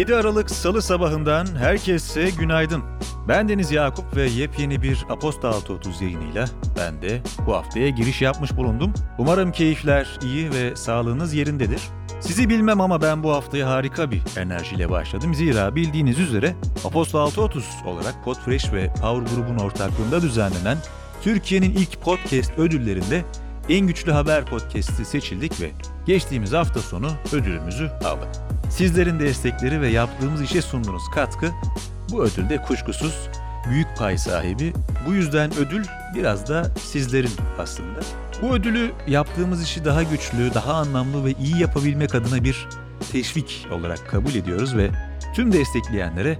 7 Aralık Salı sabahından herkese günaydın. Ben Deniz Yakup ve yepyeni bir Aposta 630 yayınıyla ben de bu haftaya giriş yapmış bulundum. Umarım keyifler iyi ve sağlığınız yerindedir. Sizi bilmem ama ben bu haftaya harika bir enerjiyle başladım. Zira bildiğiniz üzere Aposta 630 olarak Podfresh ve Power Group'un ortaklığında düzenlenen Türkiye'nin ilk podcast ödüllerinde en güçlü haber podcast'i seçildik ve geçtiğimiz hafta sonu ödülümüzü aldık. Sizlerin destekleri ve yaptığımız işe sunduğunuz katkı bu ödülde kuşkusuz büyük pay sahibi. Bu yüzden ödül biraz da sizlerin aslında. Bu ödülü yaptığımız işi daha güçlü, daha anlamlı ve iyi yapabilmek adına bir teşvik olarak kabul ediyoruz ve tüm destekleyenlere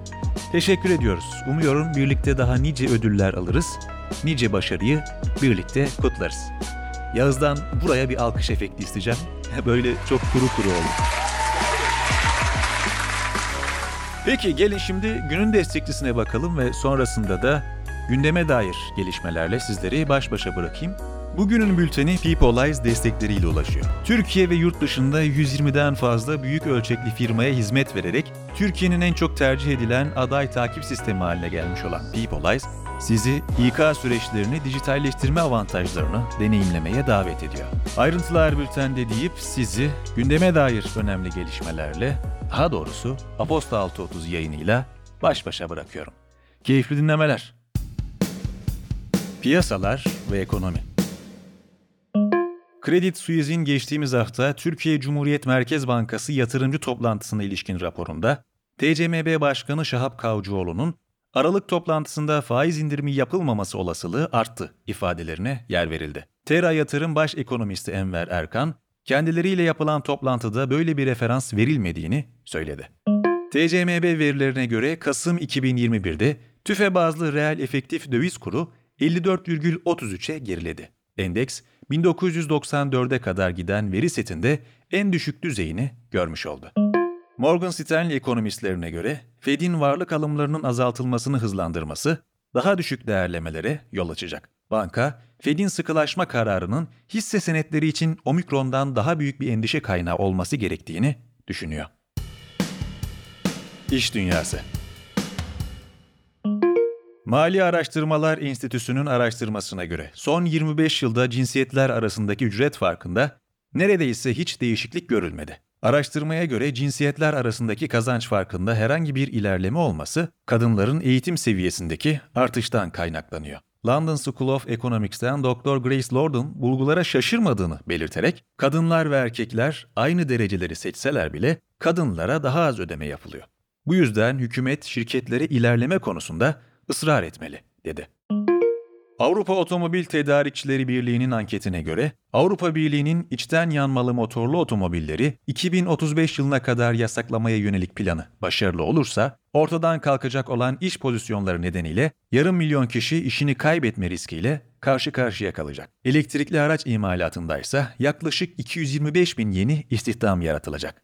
teşekkür ediyoruz. Umuyorum birlikte daha nice ödüller alırız, nice başarıyı birlikte kutlarız. Yağız'dan buraya bir alkış efekti isteyeceğim. Böyle çok kuru kuru oldu. Peki gelin şimdi günün destekçisine bakalım ve sonrasında da gündeme dair gelişmelerle sizleri baş başa bırakayım. Bugünün bülteni Peopleize destekleriyle ulaşıyor. Türkiye ve yurt dışında 120'den fazla büyük ölçekli firmaya hizmet vererek Türkiye'nin en çok tercih edilen aday takip sistemi haline gelmiş olan Peopleize, sizi İK süreçlerini dijitalleştirme avantajlarını deneyimlemeye davet ediyor. Ayrıntılar bültende deyip sizi gündeme dair önemli gelişmelerle, daha doğrusu Aposta 630 yayınıyla baş başa bırakıyorum. Keyifli dinlemeler. Piyasalar ve ekonomi Credit Suisse'in geçtiğimiz hafta Türkiye Cumhuriyet Merkez Bankası yatırımcı toplantısına ilişkin raporunda TCMB Başkanı Şahap Kavcıoğlu'nun Aralık toplantısında faiz indirimi yapılmaması olasılığı arttı ifadelerine yer verildi. Tera Yatırım Baş Ekonomisti Enver Erkan, kendileriyle yapılan toplantıda böyle bir referans verilmediğini söyledi. TCMB verilerine göre Kasım 2021'de tüfe bazlı reel efektif döviz kuru 54,33'e geriledi. Endeks 1994'e kadar giden veri setinde en düşük düzeyini görmüş oldu. Morgan Stanley ekonomistlerine göre Fed'in varlık alımlarının azaltılmasını hızlandırması daha düşük değerlemelere yol açacak. Banka, Fed'in sıkılaşma kararının hisse senetleri için omikrondan daha büyük bir endişe kaynağı olması gerektiğini düşünüyor. İş Dünyası Mali Araştırmalar Enstitüsü'nün araştırmasına göre son 25 yılda cinsiyetler arasındaki ücret farkında neredeyse hiç değişiklik görülmedi. Araştırmaya göre cinsiyetler arasındaki kazanç farkında herhangi bir ilerleme olması kadınların eğitim seviyesindeki artıştan kaynaklanıyor. London School of Economics'ten Dr. Grace Lordon bulgulara şaşırmadığını belirterek kadınlar ve erkekler aynı dereceleri seçseler bile kadınlara daha az ödeme yapılıyor. Bu yüzden hükümet şirketlere ilerleme konusunda ısrar etmeli, dedi. Avrupa Otomobil Tedarikçileri Birliği'nin anketine göre Avrupa Birliği'nin içten yanmalı motorlu otomobilleri 2035 yılına kadar yasaklamaya yönelik planı başarılı olursa ortadan kalkacak olan iş pozisyonları nedeniyle yarım milyon kişi işini kaybetme riskiyle karşı karşıya kalacak. Elektrikli araç imalatındaysa yaklaşık 225 bin yeni istihdam yaratılacak.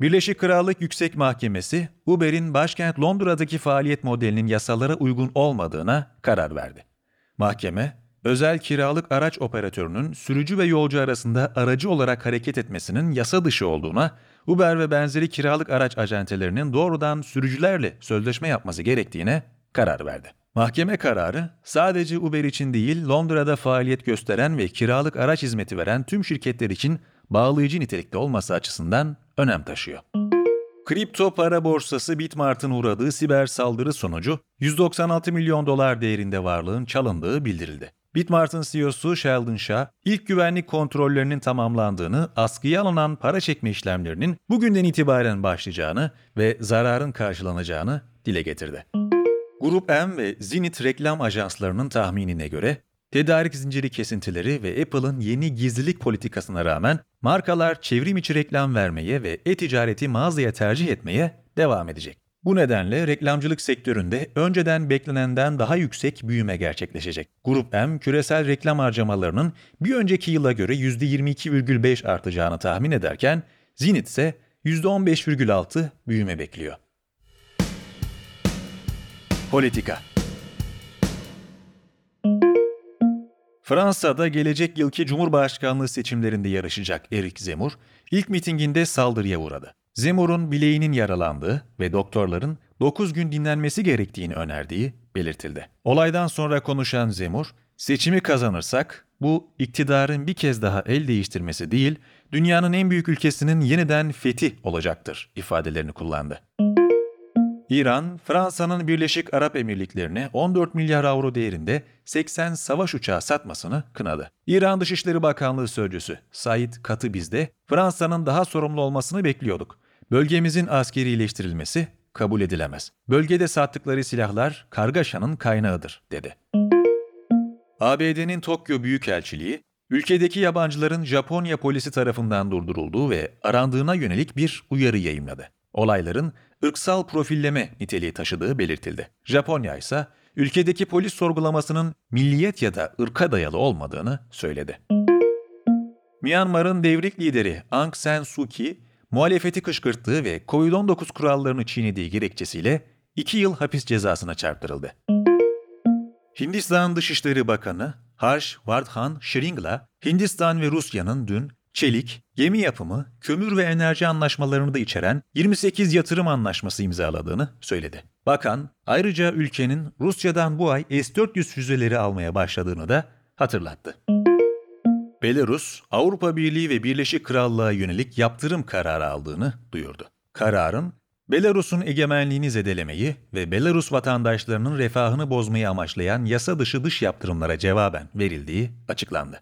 Birleşik Krallık Yüksek Mahkemesi, Uber'in başkent Londra'daki faaliyet modelinin yasalara uygun olmadığına karar verdi. Mahkeme, özel kiralık araç operatörünün sürücü ve yolcu arasında aracı olarak hareket etmesinin yasa dışı olduğuna, Uber ve benzeri kiralık araç acentelerinin doğrudan sürücülerle sözleşme yapması gerektiğine karar verdi. Mahkeme kararı sadece Uber için değil Londra'da faaliyet gösteren ve kiralık araç hizmeti veren tüm şirketler için bağlayıcı nitelikte olması açısından önem taşıyor. Kripto para borsası Bitmart'ın uğradığı siber saldırı sonucu 196 milyon dolar değerinde varlığın çalındığı bildirildi. Bitmart'ın CEO'su Sheldon Shah, ilk güvenlik kontrollerinin tamamlandığını, askıya alınan para çekme işlemlerinin bugünden itibaren başlayacağını ve zararın karşılanacağını dile getirdi. Grup M ve Zenith reklam ajanslarının tahminine göre Tedarik zinciri kesintileri ve Apple'ın yeni gizlilik politikasına rağmen markalar çevrim içi reklam vermeye ve e-ticareti mağazaya tercih etmeye devam edecek. Bu nedenle reklamcılık sektöründe önceden beklenenden daha yüksek büyüme gerçekleşecek. Grup M, küresel reklam harcamalarının bir önceki yıla göre %22,5 artacağını tahmin ederken, Zenith ise %15,6 büyüme bekliyor. Politika Fransa'da gelecek yılki Cumhurbaşkanlığı seçimlerinde yarışacak Eric Zemmour, ilk mitinginde saldırıya uğradı. Zemur'un bileğinin yaralandığı ve doktorların 9 gün dinlenmesi gerektiğini önerdiği belirtildi. Olaydan sonra konuşan Zemur, seçimi kazanırsak bu iktidarın bir kez daha el değiştirmesi değil, dünyanın en büyük ülkesinin yeniden fethi olacaktır ifadelerini kullandı. İran, Fransa'nın Birleşik Arap Emirlikleri'ne 14 milyar avro değerinde 80 savaş uçağı satmasını kınadı. İran Dışişleri Bakanlığı Sözcüsü Said Katibiz'de Fransa'nın daha sorumlu olmasını bekliyorduk. Bölgemizin askerileştirilmesi kabul edilemez. Bölgede sattıkları silahlar kargaşanın kaynağıdır, dedi. ABD'nin Tokyo Büyükelçiliği, ülkedeki yabancıların Japonya polisi tarafından durdurulduğu ve arandığına yönelik bir uyarı yayımladı. Olayların ırksal profilleme niteliği taşıdığı belirtildi. Japonya ise ülkedeki polis sorgulamasının milliyet ya da ırka dayalı olmadığını söyledi. Myanmar'ın devrik lideri Aung San Suu Kyi, muhalefeti kışkırttığı ve Covid-19 kurallarını çiğnediği gerekçesiyle 2 yıl hapis cezasına çarptırıldı. Hindistan Dışişleri Bakanı Harsh Vardhan Shringla, Hindistan ve Rusya'nın dün çelik, gemi yapımı, kömür ve enerji anlaşmalarını da içeren 28 yatırım anlaşması imzaladığını söyledi. Bakan, ayrıca ülkenin Rusya'dan bu ay S-400 füzeleri almaya başladığını da hatırlattı. Belarus, Avrupa Birliği ve Birleşik Krallığa yönelik yaptırım kararı aldığını duyurdu. Kararın, Belarus'un egemenliğini zedelemeyi ve Belarus vatandaşlarının refahını bozmayı amaçlayan yasa dışı dış yaptırımlara cevaben verildiği açıklandı.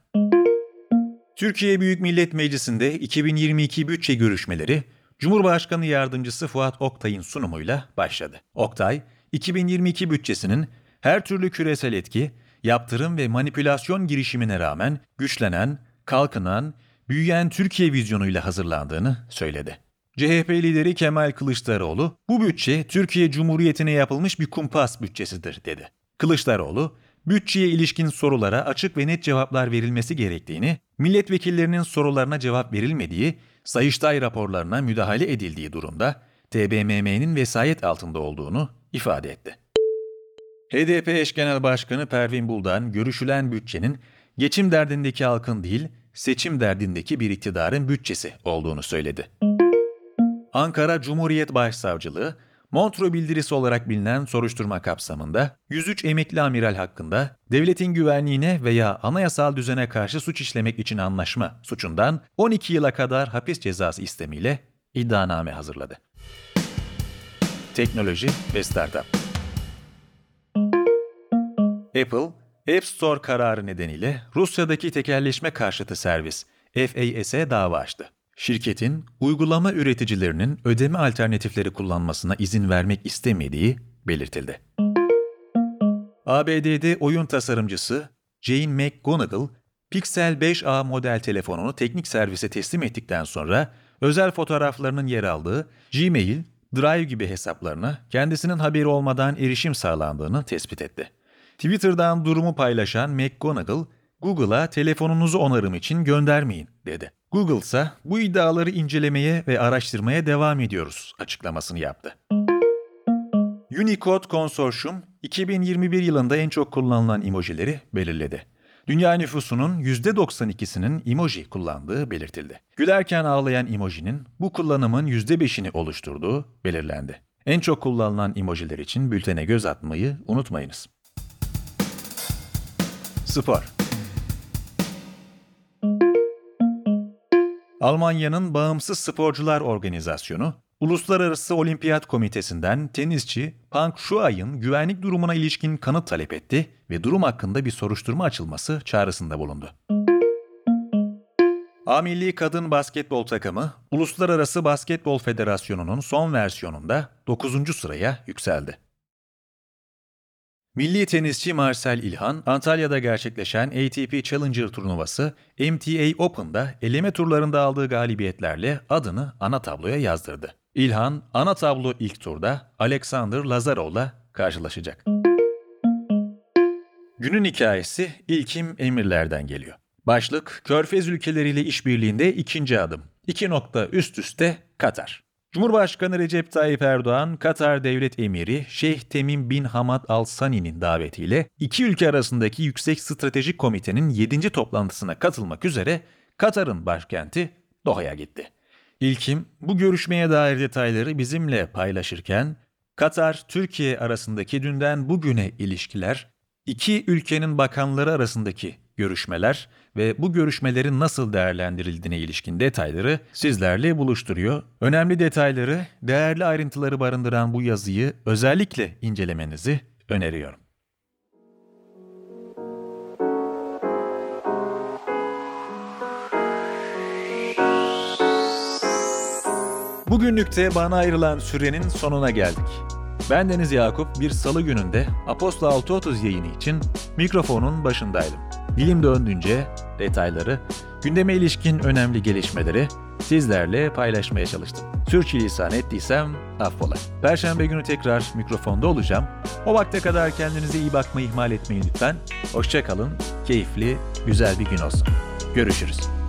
Türkiye Büyük Millet Meclisi'nde 2022 bütçe görüşmeleri Cumhurbaşkanı Yardımcısı Fuat Oktay'ın sunumuyla başladı. Oktay, 2022 bütçesinin her türlü küresel etki, yaptırım ve manipülasyon girişimine rağmen güçlenen, kalkınan, büyüyen Türkiye vizyonuyla hazırlandığını söyledi. CHP lideri Kemal Kılıçdaroğlu, bu bütçe Türkiye Cumhuriyeti'ne yapılmış bir kumpas bütçesidir dedi. Kılıçdaroğlu, bütçeye ilişkin sorulara açık ve net cevaplar verilmesi gerektiğini, milletvekillerinin sorularına cevap verilmediği, Sayıştay raporlarına müdahale edildiği durumda TBMM'nin vesayet altında olduğunu ifade etti. HDP eş genel başkanı Pervin Buldan, görüşülen bütçenin geçim derdindeki halkın değil, seçim derdindeki bir iktidarın bütçesi olduğunu söyledi. Ankara Cumhuriyet Başsavcılığı, Montreux bildirisi olarak bilinen soruşturma kapsamında 103 emekli amiral hakkında devletin güvenliğine veya anayasal düzene karşı suç işlemek için anlaşma suçundan 12 yıla kadar hapis cezası istemiyle iddianame hazırladı. Teknoloji ve Startup Apple, App Store kararı nedeniyle Rusya'daki tekelleşme karşıtı servis FAS'e dava açtı. Şirketin uygulama üreticilerinin ödeme alternatifleri kullanmasına izin vermek istemediği belirtildi. ABD'de oyun tasarımcısı Jane McGonigal, Pixel 5a model telefonunu teknik servise teslim ettikten sonra özel fotoğraflarının yer aldığı Gmail, Drive gibi hesaplarına kendisinin haberi olmadan erişim sağlandığını tespit etti. Twitter'dan durumu paylaşan McGonigal, Google'a telefonunuzu onarım için göndermeyin dedi. Google ise bu iddiaları incelemeye ve araştırmaya devam ediyoruz açıklamasını yaptı. Unicode Consortium 2021 yılında en çok kullanılan emojileri belirledi. Dünya nüfusunun %92'sinin emoji kullandığı belirtildi. Gülerken ağlayan emojinin bu kullanımın %5'ini oluşturduğu belirlendi. En çok kullanılan emojiler için bültene göz atmayı unutmayınız. Spor Almanya'nın Bağımsız Sporcular Organizasyonu, Uluslararası Olimpiyat Komitesi'nden tenisçi Pang Shuai'ın güvenlik durumuna ilişkin kanıt talep etti ve durum hakkında bir soruşturma açılması çağrısında bulundu. A Milli Kadın Basketbol takımı, Uluslararası Basketbol Federasyonu'nun son versiyonunda 9. sıraya yükseldi. Milli tenisçi Marcel İlhan, Antalya'da gerçekleşen ATP Challenger turnuvası MTA Open'da eleme turlarında aldığı galibiyetlerle adını ana tabloya yazdırdı. İlhan, ana tablo ilk turda Alexander Lazarov'la karşılaşacak. Günün hikayesi İlkim Emirler'den geliyor. Başlık, Körfez ülkeleriyle işbirliğinde ikinci adım. İki nokta üst üste Katar. Cumhurbaşkanı Recep Tayyip Erdoğan, Katar Devlet Emiri Şeyh Temim bin Hamad Al Sani'nin davetiyle iki ülke arasındaki Yüksek Stratejik Komitenin 7. toplantısına katılmak üzere Katar'ın başkenti Doha'ya gitti. İlkim bu görüşmeye dair detayları bizimle paylaşırken, Katar-Türkiye arasındaki dünden bugüne ilişkiler, iki ülkenin bakanları arasındaki görüşmeler ve bu görüşmelerin nasıl değerlendirildiğine ilişkin detayları sizlerle buluşturuyor. Önemli detayları, değerli ayrıntıları barındıran bu yazıyı özellikle incelemenizi öneriyorum. Bugünlük de bana ayrılan sürenin sonuna geldik. Ben Deniz Yakup bir salı gününde Apostol 630 yayını için mikrofonun başındaydım. Dilim döndüğünce detayları, gündeme ilişkin önemli gelişmeleri sizlerle paylaşmaya çalıştım. Sürçülisan ettiysem affola. Perşembe günü tekrar mikrofonda olacağım. O vakte kadar kendinize iyi bakmayı ihmal etmeyin lütfen. Hoşçakalın, keyifli, güzel bir gün olsun. Görüşürüz.